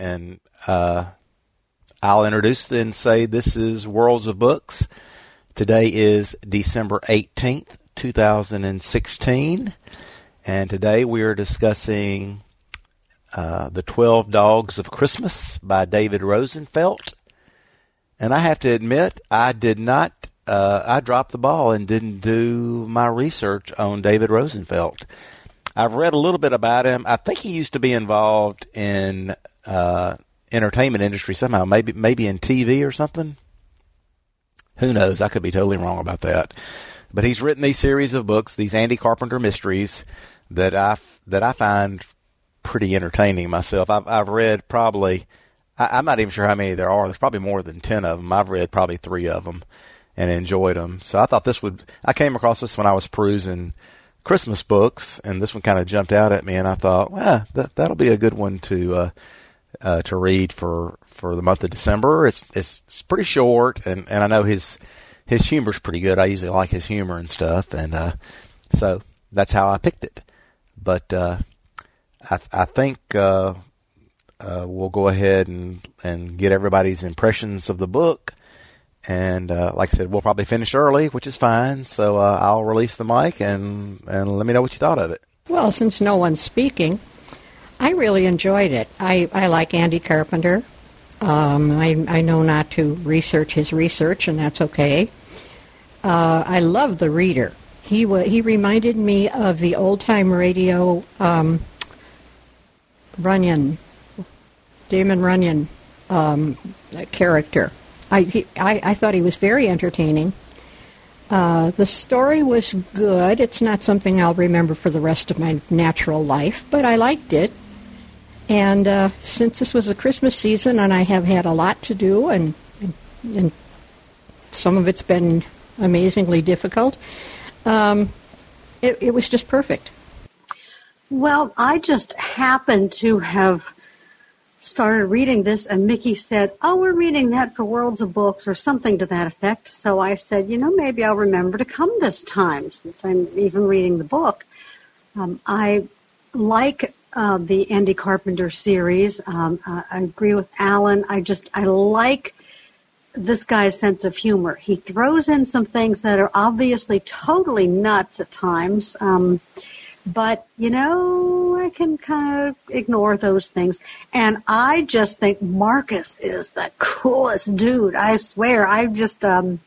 and uh, I'll introduce and say this is Worlds of Books. Today is December 18th, 2016, and today we are discussing uh, The Twelve Dogs of Christmas by David Rosenfelt. And I have to admit, I did not, uh, I dropped the ball and didn't do my research on David Rosenfelt. I've read a little bit about him. I think he used to be involved in uh, entertainment industry somehow, maybe maybe in TV or something. Who knows? I could be totally wrong about that. But he's written these series of books, these Andy Carpenter mysteries that I that I find pretty entertaining myself. I've I've read probably I, am not even sure how many there are. There's probably more than ten of them. I've read probably three of them and enjoyed them. So I thought this would. I came across this when I was perusing Christmas books, and this one kind of jumped out at me, and I thought, well, that that'll be a good one to uh, uh, to read for for the month of December. It's it's, it's pretty short, and, and I know his his humor's pretty good. I usually like his humor and stuff, and uh, so that's how I picked it. But uh, I I think uh, uh, we'll go ahead and and get everybody's impressions of the book. And uh, like I said, we'll probably finish early, which is fine. So uh, I'll release the mic and and let me know what you thought of it. Well, since no one's speaking, I really enjoyed it. I, I like Andy Carpenter. Um, I, I know not to research his research, and that's okay. Uh, I love the reader. He w- he reminded me of the old time radio um, Runyon, Damon Runyon um, character. I, he, I I thought he was very entertaining. Uh, the story was good. It's not something I'll remember for the rest of my natural life, but I liked it. And uh, since this was the Christmas season, and I have had a lot to do, and, and, and some of it's been amazingly difficult, um, it, it was just perfect. Well, I just happened to have started reading this, and Mickey said, "Oh, we're reading that for Worlds of Books or something to that effect." So I said, "You know, maybe I'll remember to come this time since I'm even reading the book." Um, I like uh, the Andy Carpenter series. Um, uh, I agree with Alan. I just I like this guy's sense of humor. He throws in some things that are obviously totally nuts at times. Um, but you know, I can kind of ignore those things. And I just think Marcus is the coolest dude. I swear. I just, um,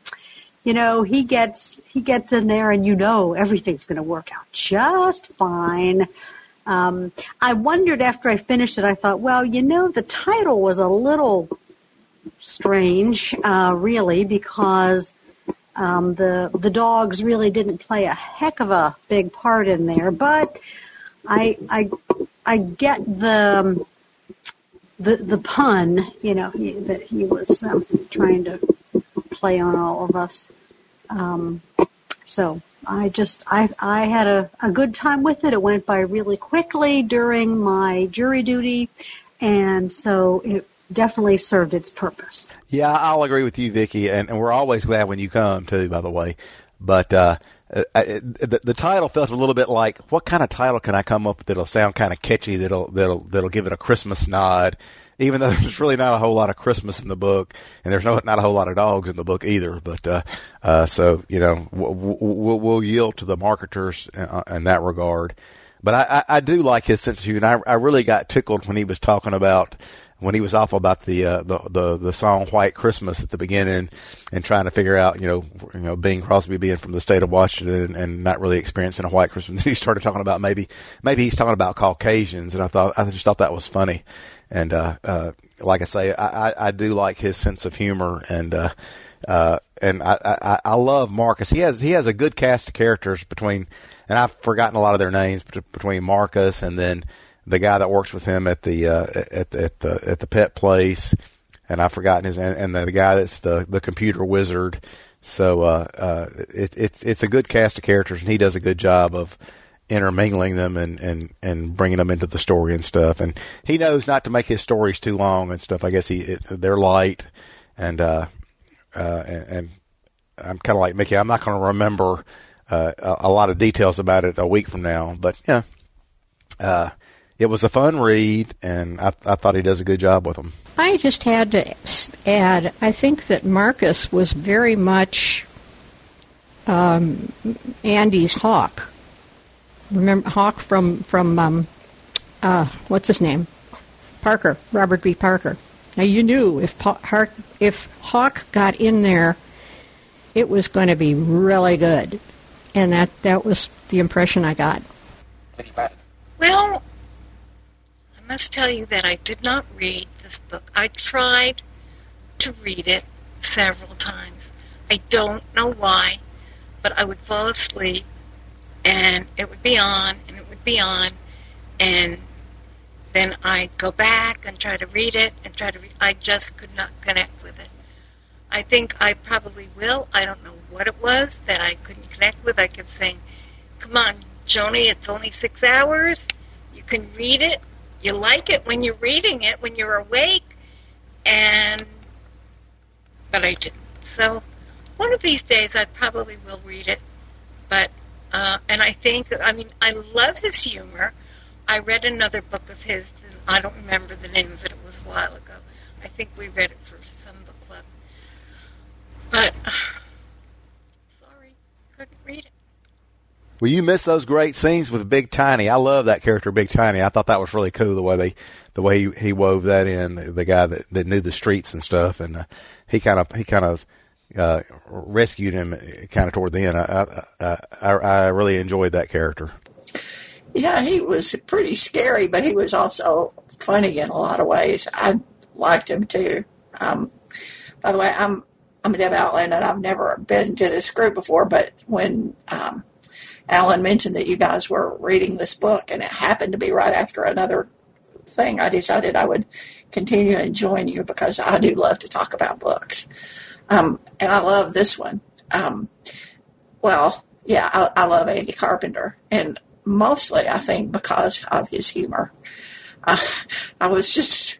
you know, he gets he gets in there, and you know everything's going to work out just fine. Um, I wondered after I finished it, I thought, well, you know, the title was a little strange, uh, really, because um, the the dogs really didn't play a heck of a big part in there. But I I I get the um, the the pun, you know, he, that he was um, trying to play on all of us. Um, so I just I I had a, a good time with it. It went by really quickly during my jury duty, and so it definitely served its purpose. Yeah, I'll agree with you, Vicki, and, and we're always glad when you come too. By the way, but uh, uh, the, the title felt a little bit like what kind of title can I come up with that'll sound kind of catchy that'll that'll that'll give it a Christmas nod even though there's really not a whole lot of Christmas in the book, and there's no not a whole lot of dogs in the book either. But uh, uh, so you know, we'll, we'll, yield to the marketers in, uh, in that regard. But I, I, I do like his sense of humor. I, I really got tickled when he was talking about when he was awful about the, uh, the the the song White Christmas at the beginning and trying to figure out you know you know Bing Crosby being from the state of Washington and, and not really experiencing a white Christmas. he started talking about maybe maybe he's talking about Caucasians, and I thought I just thought that was funny. And uh, uh, like I say, I, I, I do like his sense of humor, and uh, uh, and I, I, I love Marcus. He has he has a good cast of characters between, and I've forgotten a lot of their names between Marcus and then the guy that works with him at the uh, at at the at the pet place, and I've forgotten his and, and the guy that's the the computer wizard. So uh, uh, it, it's it's a good cast of characters, and he does a good job of intermingling them and, and, and bringing them into the story and stuff. And he knows not to make his stories too long and stuff. I guess he it, they're light, and uh, uh, and, and I'm kind of like Mickey. I'm not going to remember uh, a, a, lot of details about it a week from now, but yeah, uh, it was a fun read, and I, I thought he does a good job with them. I just had to add. I think that Marcus was very much um, Andy's Hawk. Remember Hawk from from um, uh, what's his name? Parker, Robert B. Parker. Now you knew if pa- if Hawk got in there, it was going to be really good, and that that was the impression I got. Well, I must tell you that I did not read this book. I tried to read it several times. I don't know why, but I would fall asleep, and it would be on, and it would be on, and then I'd go back and try to read it and try to read. I just could not connect with it. I think I probably will. I don't know what it was that I couldn't connect with. I kept saying, "Come on, Joni, it's only six hours. You can read it. You like it when you're reading it, when you're awake." And but I didn't. So one of these days, I probably will read it. But uh, and I think, I mean, I love his humor. I read another book of his. I don't remember the name of it. It was a while ago. I think we read it for some book club. But uh, sorry, couldn't read it. Well, you miss those great scenes with Big Tiny. I love that character, Big Tiny. I thought that was really cool the way they, the way he, he wove that in. The, the guy that, that knew the streets and stuff, and uh, he kind of he kind of uh, rescued him kind of toward the end. I, I, I, I really enjoyed that character. Yeah, he was pretty scary, but he was also funny in a lot of ways. I liked him too. Um, by the way, I'm I'm a Deb Outland, and I've never been to this group before. But when um, Alan mentioned that you guys were reading this book, and it happened to be right after another thing, I decided I would continue and join you because I do love to talk about books. Um, and I love this one. Um, well, yeah, I, I, love Andy Carpenter, and mostly I think because of his humor. Uh, I was just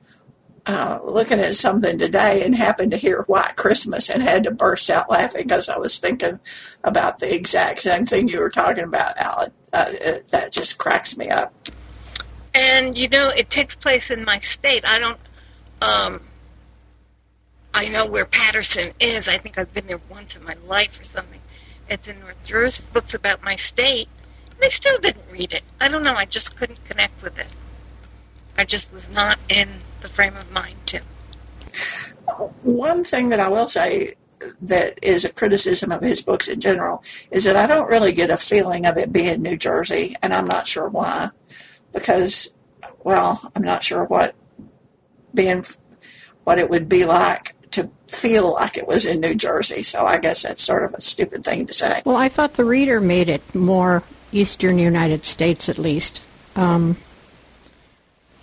uh, looking at something today and happened to hear White Christmas and had to burst out laughing because I was thinking about the exact same thing you were talking about, Alan. Uh, it, that just cracks me up. And you know, it takes place in my state. I don't. Um, I know where Paterson is. I think I've been there once in my life or something. It's in North Jersey. Books about my state. And I still didn't read it. I don't know. I just couldn't connect with it. I just was not in the frame of mind too. One thing that I will say that is a criticism of his books in general is that I don't really get a feeling of it being New Jersey, and I'm not sure why. Because, well, I'm not sure what being what it would be like to feel like it was in New Jersey. So I guess that's sort of a stupid thing to say. Well, I thought the reader made it more eastern United States, at least. Um,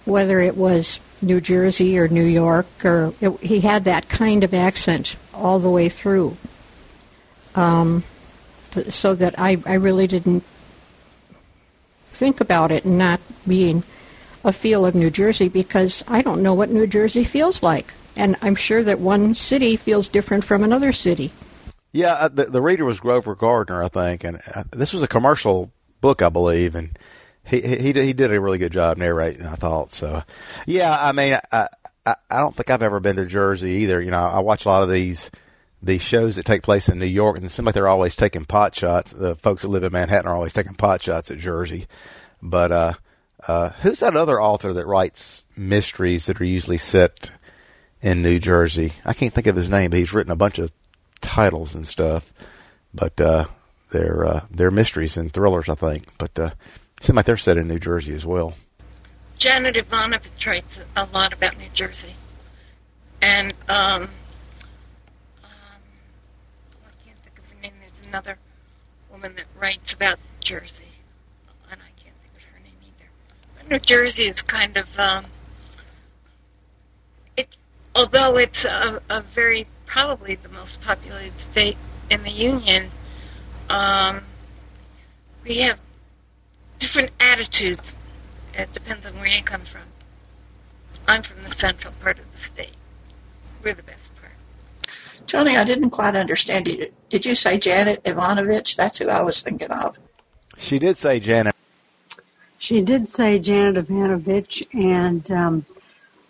whether it was New Jersey or New York, or it, he had that kind of accent all the way through. Um, th- so that I, I really didn't think about it not being a feel of New Jersey because I don't know what New Jersey feels like and I'm sure that one city feels different from another city. Yeah, uh, the, the reader was Grover Gardner, I think, and uh, this was a commercial book, I believe, and he he he did a really good job narrating. I thought so. Yeah, I mean, I, I I don't think I've ever been to Jersey either. You know, I watch a lot of these these shows that take place in New York, and it seems like they're always taking pot shots. The folks that live in Manhattan are always taking pot shots at Jersey. But uh, uh, who's that other author that writes mysteries that are usually set in New Jersey. I can't think of his name, but he's written a bunch of titles and stuff. But uh, they're uh, they're mysteries and thrillers, I think. But uh, seem like they're set in New Jersey as well. Janet Evanovich writes a lot about New Jersey, and um, um, I can't think of her name. There's another woman that writes about Jersey, and I can't think of her name either. But New Jersey is kind of um, although it's a, a, very probably the most populated state in the union, um, we have different attitudes. It depends on where you come from. I'm from the central part of the state. We're the best part. Tony, I didn't quite understand you. Did you say Janet Evanovich? That's who I was thinking of. She did say Janet. She did say Janet Evanovich, and um,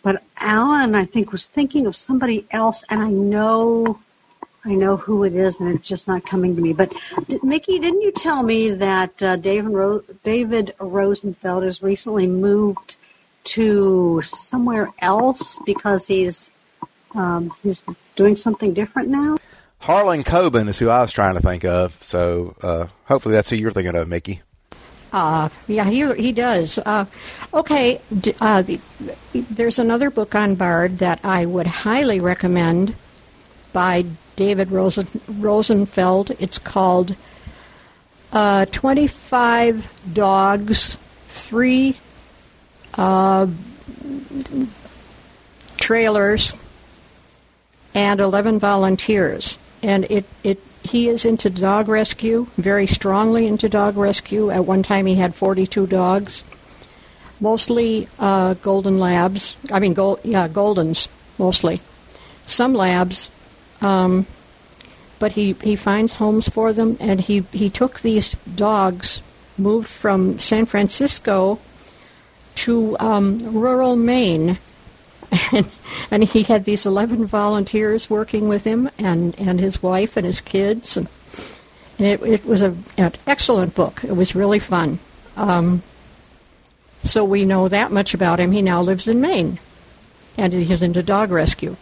but Alan, I think, was thinking of somebody else, and I know, I know who it is, and it's just not coming to me. But did, Mickey, didn't you tell me that uh, David Ro- David Rosenfelt has recently moved to somewhere else because he's um, he's doing something different now? Harlan Coben is who I was trying to think of. So uh, hopefully that's who you're thinking of, Mickey. Uh, yeah, he he does. Uh, okay, d- uh, the, there's another book on Bard that I would highly recommend by David Rosen, Rosenfelt. It's called uh, 25 Dogs, Three uh, Trailers, and 11 Volunteers. And it, it he is into dog rescue, very strongly into dog rescue. At one time, he had 42 dogs, mostly uh, golden labs. I mean, gold, yeah, goldens mostly. Some labs, um, but he, he finds homes for them, and he, he took these dogs, moved from San Francisco to um, rural Maine. And, he had these 11 volunteers working with him and, and his wife and his kids. And, and it, it was a, an excellent book. It was really fun. Um, so we know that much about him. He now lives in Maine, and he's into dog rescue.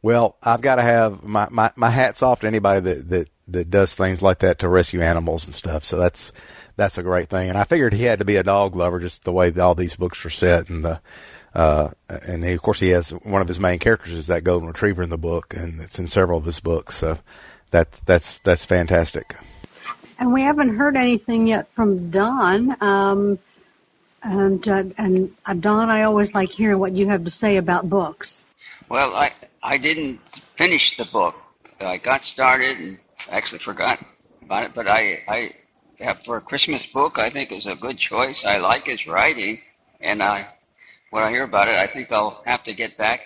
Well, I've got to have my, my, my hats off to anybody that, that, that does things like that to rescue animals and stuff. So that's that's a great thing. And I figured he had to be a dog lover, just the way all these books are set, and the uh, and he, of course he has one of his main characters is that golden retriever in the book, and it's in several of his books. So that that's that's fantastic. And we haven't heard anything yet from Don. Um, and uh, and uh, Don, I always like hearing what you have to say about books. Well, I I didn't finish the book. I got started and actually forgot about it. But I I have for a Christmas book. I think is a good choice. I like his writing, and I when I hear about it, I think I'll have to get back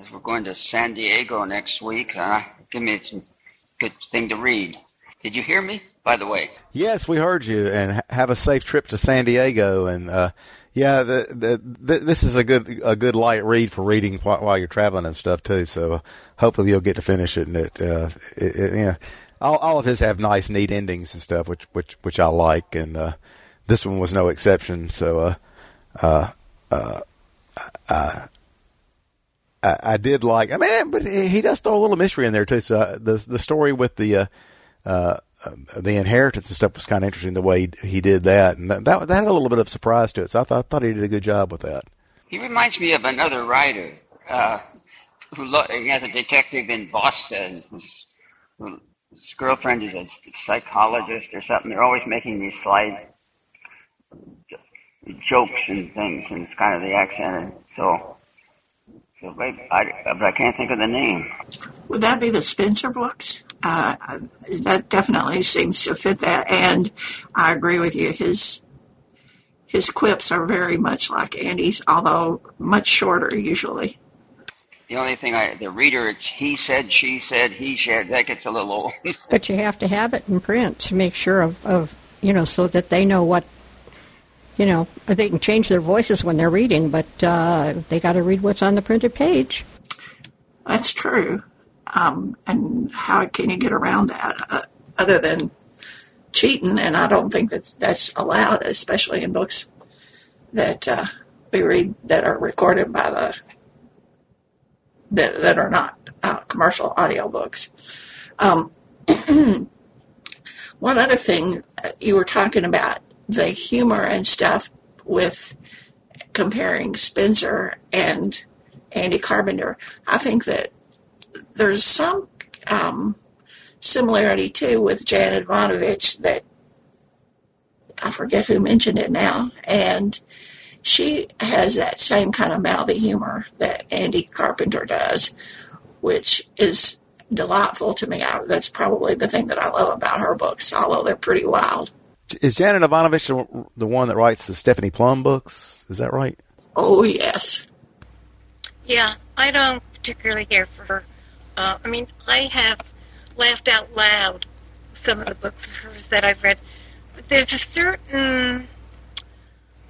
as we're going to San Diego next week. Uh, give me some good thing to read. Did you hear me? By the way. Yes, we heard you, and have a safe trip to San Diego. And uh, yeah, the, the, the, this is a good a good light read for reading while, you're traveling and stuff too. So hopefully you'll get to finish it. And it, uh, it, it yeah, all, all of his have nice, neat endings and stuff, which which which I like. And uh, this one was no exception. So uh, uh, uh, uh, I, I did like. I mean, but he does throw a little mystery in there too. So uh, the the story with the uh, uh, the inheritance and stuff was kind of interesting. The way he, he did that, and that, that that had a little bit of surprise to it. So I thought I thought he did a good job with that. He reminds me of another writer uh, who lo- he has a detective in Boston whose, whose girlfriend is a psychologist or something. They're always making these slight jokes and things, and it's kind of the accent. And so, so but I, but I can't think of the name. Would that be the Spenser books? Uh, that definitely seems to fit that, and I agree with you. His his quips are very much like Andy's, although much shorter usually. The only thing I, the reader, it's he said, she said, he said. That gets a little old. But you have to have it in print to make sure of, of you know, so that they know what, you know, they can change their voices when they're reading, but uh, they got to read what's on the printed page. That's true. Um, and how can you get around that uh, other than cheating? And I don't think that that's allowed, especially in books that uh, we read that are recorded by the that that are not uh, commercial audiobooks. Um, one other thing uh, you were talking about the humor and stuff with comparing Spenser and Andy Carpenter. I think that there's some um, similarity too with Janet Evanovich that I forget who mentioned it now, and she has that same kind of mouthy humor that Andy Carpenter does, which is delightful to me. I, that's probably the thing that I love about her books, although they're pretty wild. Is Janet Evanovich the, the one that writes the Stephanie Plum books? Is that right? Oh yes. Yeah, I don't particularly care for her. Uh, I mean, I have laughed out loud some of the books of hers that I've read, but there's a certain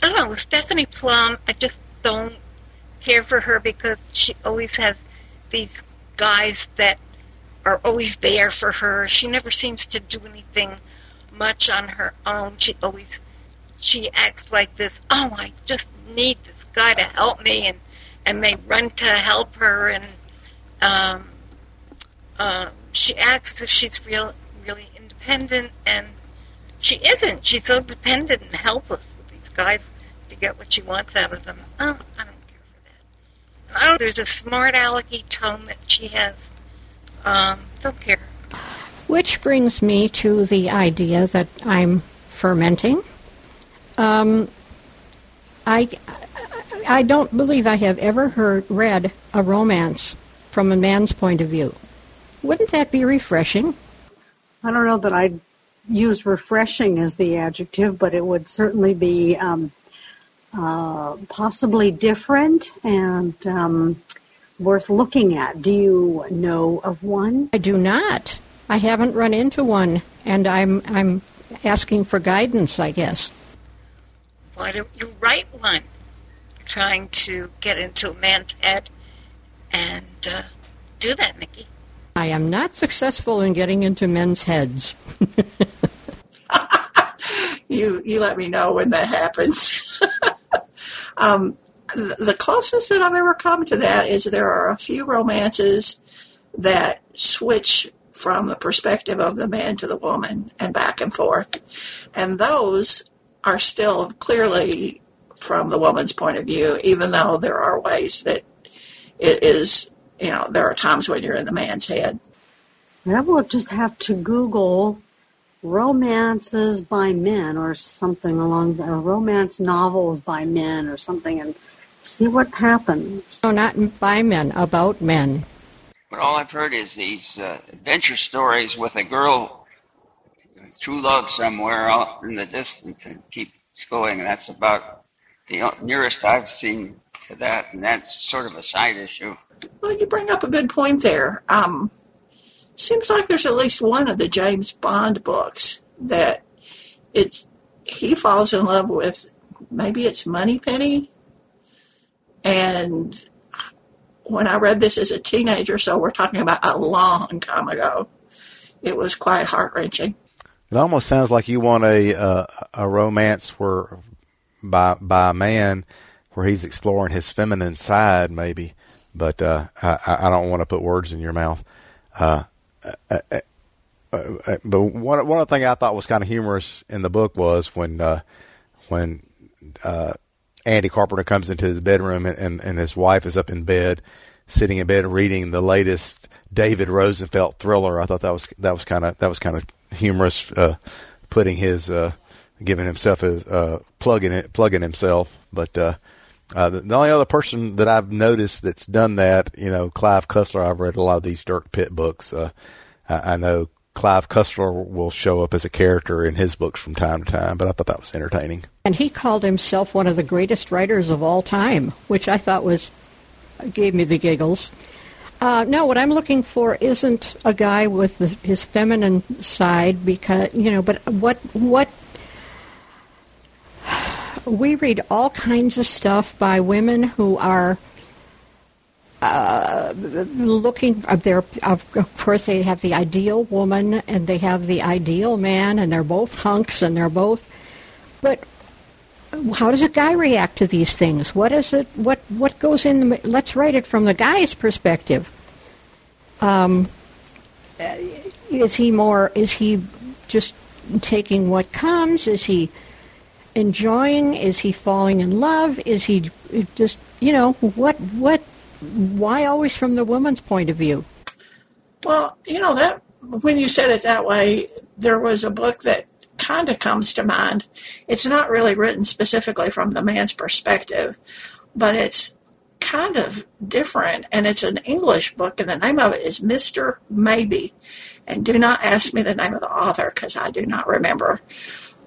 I don't know, Stephanie Plum, I just don't care for her because she always has these guys that are always there for her. She never seems to do anything much on her own. She always she acts like this, oh I just need this guy to help me and and they run to help her and um uh, she acts as if she's real really independent and she isn't. She's so dependent and helpless with these guys to get what she wants out of them. Oh, I don't care for that. I don't. There's a smart alecky tone that she has. Um, don't care. Which brings me to the idea that I'm fermenting. Um, I, I don't believe I have ever heard read a romance from a man's point of view. Wouldn't that be refreshing? I don't know that I'd use refreshing as the adjective, but it would certainly be um, uh, possibly different and um, worth looking at. Do you know of one? I do not. I haven't run into one, and I'm I'm asking for guidance, I guess. Why don't you write one? Trying to get into a man's head and uh, do that, Mickey. I am not successful in getting into men's heads. you you let me know when that happens. um, the closest that I've ever come to that is there are a few romances that switch from the perspective of the man to the woman and back and forth. And those are still clearly from the woman's point of view, even though there are ways that it is, you know, there are times when you're in the man's head. I will just have to Google romances by men or something along the, or romance novels by men or something and see what happens. No, not by men, about men. But all I've heard is these uh, adventure stories with a girl, true love somewhere off in the distance, and keeps going. And that's about the nearest I've seen to that, and that's sort of a side issue. Well, you bring up a good point there. Um, seems like there's at least one of the James Bond books that it he falls in love with. Maybe it's Moneypenny, and when I read this as a teenager, so we're talking about a long time ago, it was quite heart wrenching. It almost sounds like you want a uh, a romance where by by a man where he's exploring his feminine side, maybe. But uh, I, I don't want to put words in your mouth. Uh, uh, uh, uh but one one of the things I thought was kind of humorous in the book was when when Andy Carpenter comes into his bedroom and, and, and his wife is up in bed, sitting in bed reading the latest David Rosenfelt thriller. I thought that was that was kind of that was kind of humorous, uh, putting his uh, giving himself a uh, plugging it plugging himself. But uh, the, the only other person that I've noticed that's done that, you know, Clive Cussler. I've read a lot of these Dirk Pitt books. Uh, I, I know Clive Cussler will show up as a character in his books from time to time, but I thought that was entertaining. And he called himself one of the greatest writers of all time, which I thought was gave me the giggles. Uh, no, what I'm looking for isn't a guy with the, his feminine side, because you know. But what what we read all kinds of stuff by women who are uh, looking uh, there of course they have the ideal woman and they have the ideal man and they're both hunks and they're both but how does a guy react to these things? What is it what what goes in the, let's write it from the guy's perspective. Um, is he more is he just taking what comes? Is he enjoying is he falling in love is he just you know what what why always from the woman's point of view? Well, you know that when you said it that way, there was a book that kind of comes to mind. It's not really written specifically from the man's perspective, but it's kind of different and it's an English book and the name of it is Mr. Maybe. And do not ask me the name of the author because I do not remember.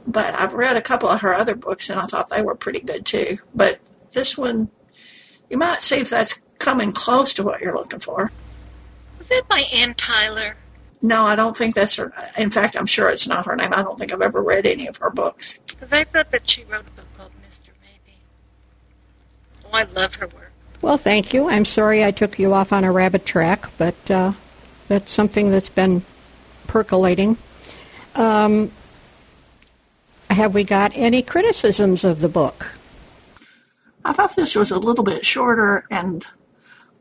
But I've read a couple of her other books and I thought they were pretty good too. But this one, you might see if that's coming close to what you're looking for. Was that by Anne Tyler? No, I don't think that's her. In fact, I'm sure it's not her name. I don't think I've ever read any of her books. Because I thought that she wrote a book called Mr. Maybe. Oh, I love her work. Well, thank you. I'm sorry I took you off on a rabbit track, but uh, that's something that's been percolating. Um, have we got any criticisms of the book? I thought this was a little bit shorter and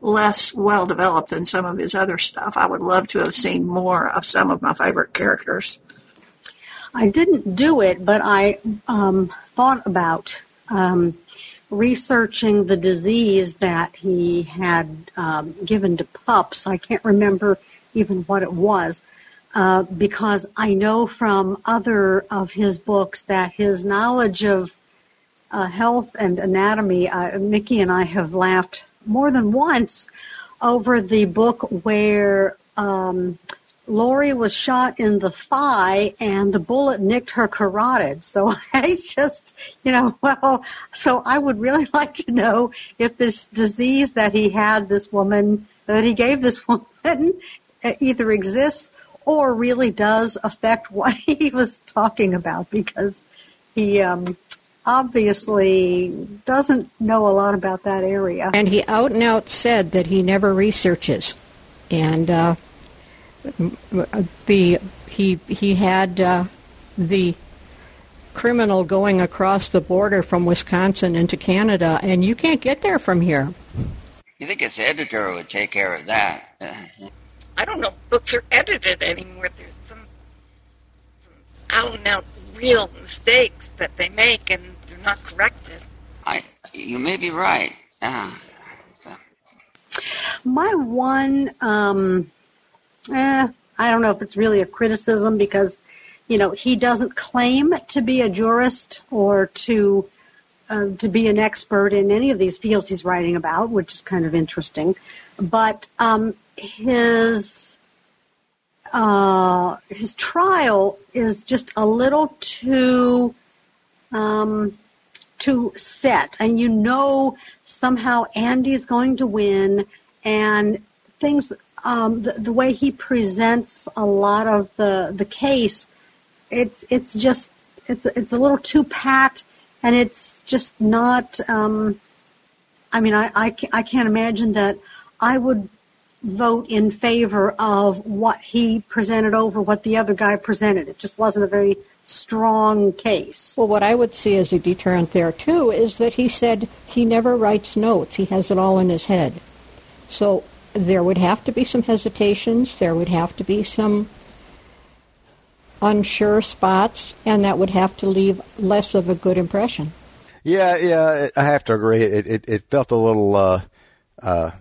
less well developed than some of his other stuff. I would love to have seen more of some of my favorite characters. I didn't do it, but I um, thought about um, researching the disease that he had um, given to pups. I can't remember even what it was. Uh, because I know from other of his books that his knowledge of uh, health and anatomy, uh, Mickey and I have laughed more than once over the book where um, Laurie was shot in the thigh and the bullet nicked her carotid. So I just, you know, well, so I would really like to know if this disease that he had, this woman, that he gave this woman, either exists or really does affect what he was talking about because he um, obviously doesn't know a lot about that area. And he out and out said that he never researches, and uh, the he he had uh, the criminal going across the border from Wisconsin into Canada, and you can't get there from here. You think his editor would take care of that? I don't know if books are edited anymore. There's some out and out real mistakes that they make and they're not corrected. I, you may be right. Yeah. So. My one, um, eh, I don't know if it's really a criticism because, you know, he doesn't claim to be a jurist or to uh, to be an expert in any of these fields he's writing about, which is kind of interesting. But um, his uh, his trial is just a little too um, too set, and you know somehow Andy's going to win, and things um, the, the way he presents a lot of the the case, it's it's just it's it's a little too pat, and it's just not. Um, I mean, I, I, I can't imagine that I would vote in favor of what he presented over what the other guy presented. It just wasn't a very strong case. Well, what I would see as a deterrent there, too, is that he said he never writes notes. He has it all in his head. So there would have to be some hesitations. There would have to be some unsure spots, and that would have to leave less of a good impression. Yeah, yeah, I have to agree. It it, it felt a little uh, uh,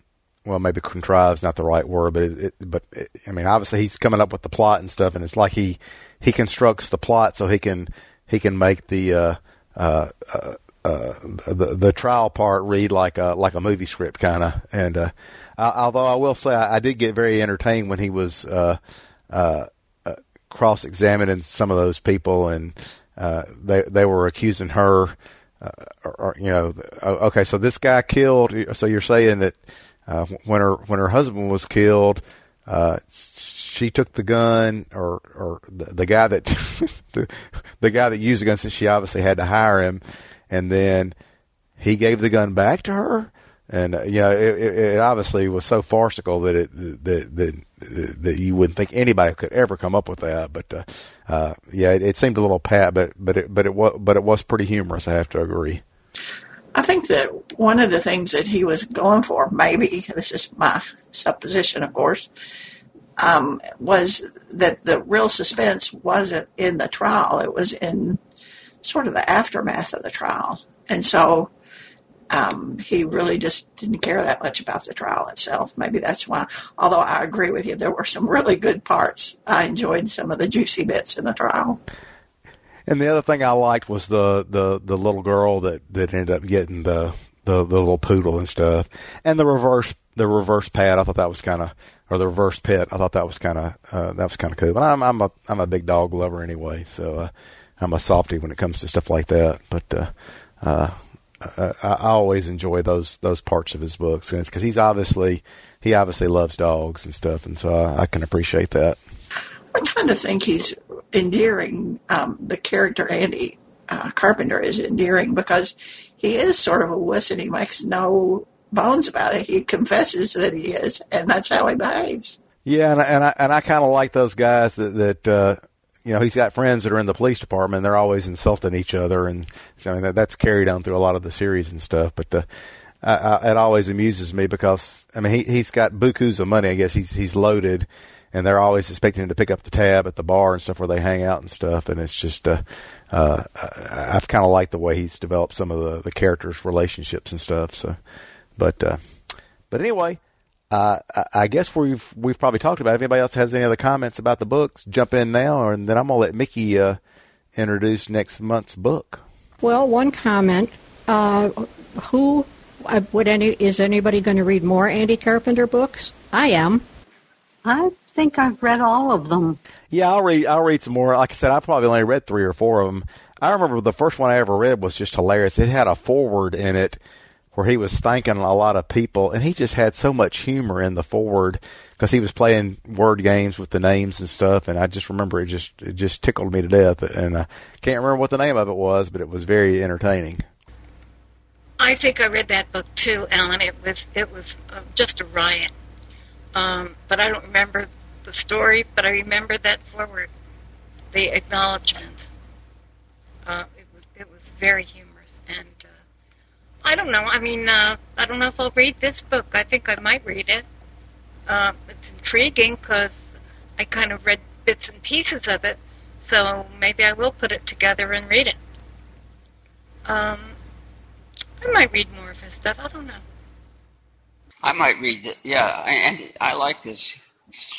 well, maybe contrives not the right word, but it, it but it, I mean, obviously he's coming up with the plot and stuff, and it's like he he constructs the plot so he can he can make the uh, uh, uh, uh the the trial part read like a like a movie script kind of. And uh, although I will say I, I did get very entertained when he was uh, cross examining some of those people, and they they were accusing her. Or, or, you know, okay, so this guy killed. So you're saying that uh, when her when her husband was killed, uh, she took the gun, or or the, the guy that the, the guy that used the gun, since she obviously had to hire him, and then he gave the gun back to her, and uh, you know it, it, it obviously was so farcical that it that that that you wouldn't think anybody could ever come up with that. But uh, uh, yeah, it, it seemed a little pat, but but it but it was but it was pretty humorous. I have to agree. I think that one of the things that he was going for, maybe, this is my supposition, of course, um, was that the real suspense wasn't in the trial. It was in sort of the aftermath of the trial. And so um, he really just didn't care that much about the trial itself. Maybe that's why, although I agree with you, there were some really good parts. I enjoyed some of the juicy bits in the trial. And the other thing I liked was the the the little girl that that ended up getting the the, the little poodle and stuff, and the reverse the reverse pet. I thought that was kind of or the reverse pet. I thought that was kind of uh, that was kind of cool. But I'm I'm a I'm a big dog lover anyway, so uh, I'm a softy when it comes to stuff like that. But uh, uh, I, I always enjoy those those parts of his books because he's obviously he obviously loves dogs and stuff, and so I, I can appreciate that. I kind of think he's endearing. Um, the character Andy uh, Carpenter is endearing because he is sort of a wuss and he makes no bones about it. He confesses that he is, and that's how he behaves. Yeah, and, and I and I kind of like those guys that that uh, you know he's got friends that are in the police department. They're always insulting each other, and so I mean that, that's carried on through a lot of the series and stuff. But uh, I, I, it always amuses me because I mean he he's got bukus of money. I guess he's he's loaded, and they're always expecting him to pick up the tab at the bar and stuff where they hang out and stuff. And it's just uh, uh, I've kind of liked the way he's developed some of the the characters' relationships and stuff. So, but uh, but anyway. Uh, I guess we've we've probably talked about. It. If anybody else has any other comments about the books, jump in now, and then I'm gonna let Mickey uh, introduce next month's book. Well, one comment: uh, Who uh, would any is anybody going to read more Andy Carpenter books? I am. I think I've read all of them. Yeah, I'll read. I'll read some more. Like I said, I probably only read three or four of them. I remember the first one I ever read was just hilarious. It had a forward in it where he was thanking a lot of people, and he just had so much humor in the forward because he was playing word games with the names and stuff. And I just remember it just it just tickled me to death, and I can't remember what the name of it was, but it was very entertaining. I think I read that book too, Alan. It was it was uh, just a riot. Um, but I don't remember the story, but I remember that forward, the acknowledgement. Uh, it was it was very humorous, and uh, I don't know. I mean, uh, I don't know if I'll read this book. I think I might read it. Uh, it's intriguing because I kind of read bits and pieces of it, so maybe I will put it together and read it. Um, I might read more of his stuff. I don't know. I might read it. Yeah, and I like this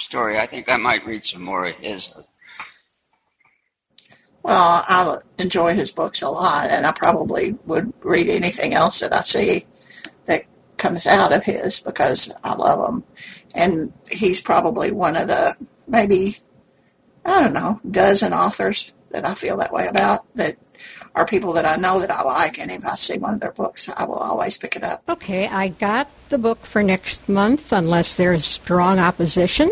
story. I think I might read some more of his. Well, I enjoy his books a lot, and I probably would read anything else that I see that comes out of his because I love him. And he's probably one of the maybe, I don't know, dozen authors that I feel that way about that are people that I know that I like, and if I see one of their books, I will always pick it up. Okay, I got the book for next month, unless there's strong opposition.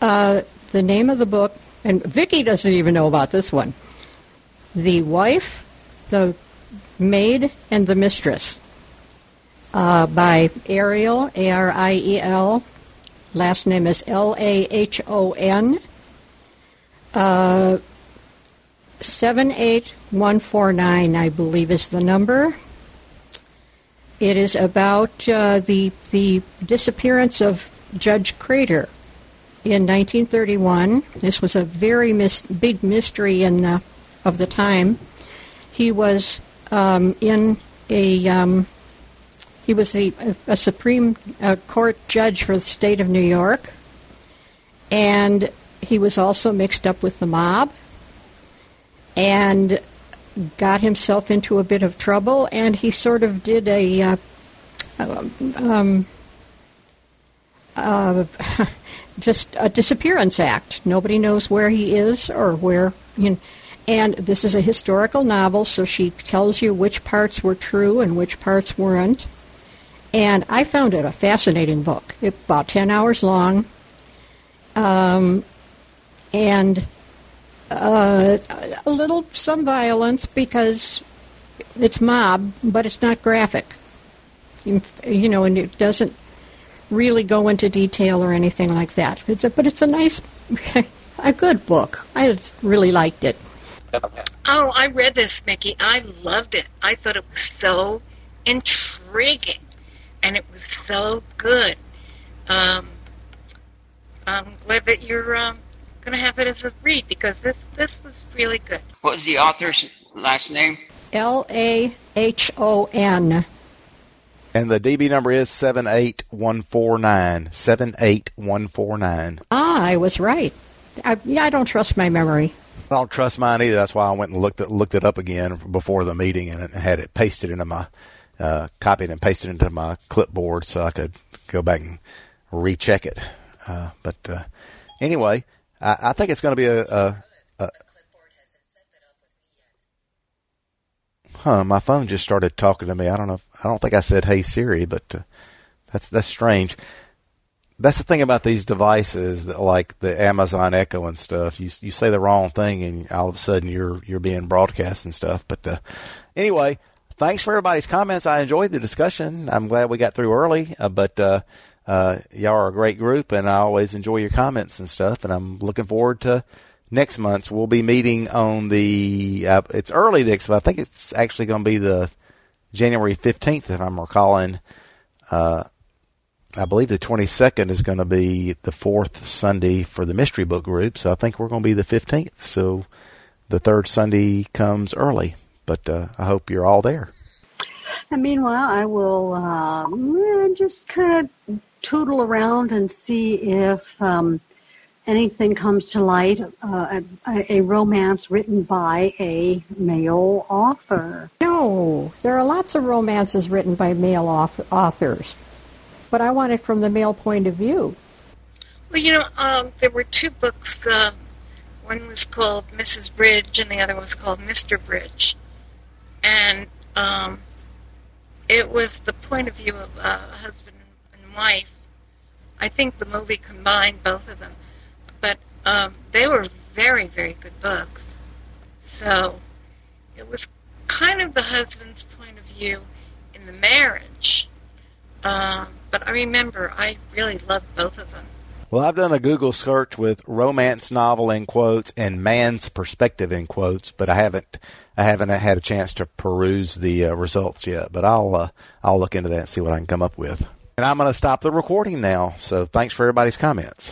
Uh, the name of the book, and Vicki doesn't even know about this one. The wife, the maid, and the mistress, uh, by Ariel A R I E L. Last name is L A H O N. Uh, 78149, I believe, is the number. It is about uh, the, the disappearance of Judge Crater in 1931. This was a very mis- big mystery in the, of the time. He was um, in a um, he was the a Supreme uh, Court judge for the state of New York, and he was also mixed up with the mob and got himself into a bit of trouble, and he sort of did a uh, um, uh, just a disappearance act. Nobody knows where he is or where. You know, and this is a historical novel, so she tells you which parts were true and which parts weren't. And I found it a fascinating book. It about ten hours long, um, and uh, a little some violence because it's mob, but it's not graphic. You, know, and it doesn't really go into detail or anything like that. It's a, but it's a nice, a good book. I really liked it. Oh, I read this, Mickey. I loved it. I thought it was so intriguing, and it was so good. Um, I'm glad that you're um, going to have it as a read because this this was really good. What was the author's last name? L A H O N. And the DB number is 78149. 78149. Ah, I was right. I, yeah, I don't trust my memory. I don't trust mine either. That's why I went and looked it, looked it up again before the meeting and had it pasted into my, uh, copied and pasted into my clipboard so I could go back and recheck it. Uh, but, uh, anyway, I, I think it's going to be a, a, a Huh, my phone just started talking to me. I don't know. I don't think I said "Hey Siri," but uh, that's that's strange. That's the thing about these devices, that, like the Amazon Echo and stuff. You you say the wrong thing, and all of a sudden you're you're being broadcast and stuff. But uh, anyway, thanks for everybody's comments. I enjoyed the discussion. I'm glad we got through early, uh, but uh, uh, y'all are a great group, and I always enjoy your comments and stuff. And I'm looking forward to next month's. We'll be meeting on the. Uh, it's early next month. I think it's actually going to be the January 15th, if I'm recalling. Uh, I believe the 22nd is going to be the fourth Sunday for the mystery book group. So I think we're going to be the 15th. So the third Sunday comes early, but uh, I hope you're all there. And meanwhile, I will um, just kind of tootle around and see if um, anything comes to light, uh, a, a, romance written by a male author. No, there are lots of romances written by male authors but I want it from the male point of view. Well, you know, um, there were two books. Uh, one was called Mrs. Bridge, and the other was called Mr. Bridge, and um, it was the point of view of a uh, husband and wife. I think the movie combined both of them, but um, they were very, very good books. So it was kind of the husband's point of view in the marriage. Um, but I remember I really loved both of them. Well, I've done a Google search with romance novel in quotes and man's perspective in quotes, but I haven't I haven't had a chance to peruse the uh, results yet. But I'll uh, I'll look into that and see what I can come up with. And I'm going to stop the recording now. So thanks for everybody's comments.